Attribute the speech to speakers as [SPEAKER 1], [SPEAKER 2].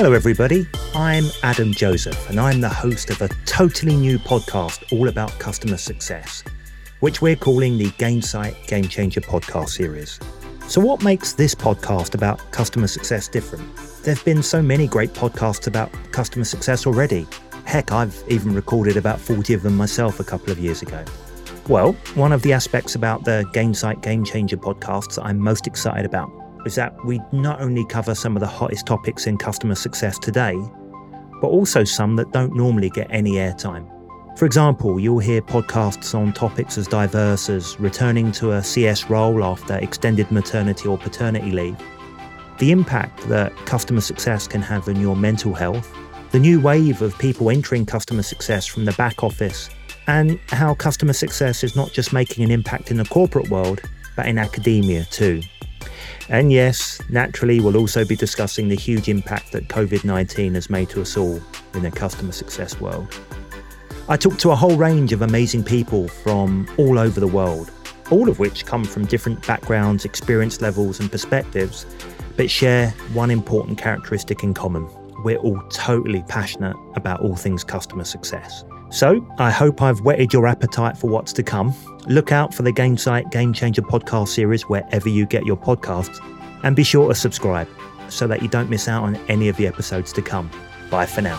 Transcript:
[SPEAKER 1] Hello, everybody. I'm Adam Joseph, and I'm the host of a totally new podcast all about customer success, which we're calling the Gainsight Game Changer podcast series. So, what makes this podcast about customer success different? There have been so many great podcasts about customer success already. Heck, I've even recorded about 40 of them myself a couple of years ago. Well, one of the aspects about the Gainsight Game Changer podcasts I'm most excited about is that we not only cover some of the hottest topics in customer success today, but also some that don't normally get any airtime. For example, you'll hear podcasts on topics as diverse as returning to a CS role after extended maternity or paternity leave, the impact that customer success can have on your mental health, the new wave of people entering customer success from the back office and how customer success is not just making an impact in the corporate world, but in academia too. And yes, naturally, we'll also be discussing the huge impact that COVID 19 has made to us all in the customer success world. I talked to a whole range of amazing people from all over the world, all of which come from different backgrounds, experience levels, and perspectives, but share one important characteristic in common. We're all totally passionate about all things customer success. So, I hope I've whetted your appetite for what's to come. Look out for the Gainsight Game Changer podcast series wherever you get your podcasts, and be sure to subscribe so that you don't miss out on any of the episodes to come. Bye for now.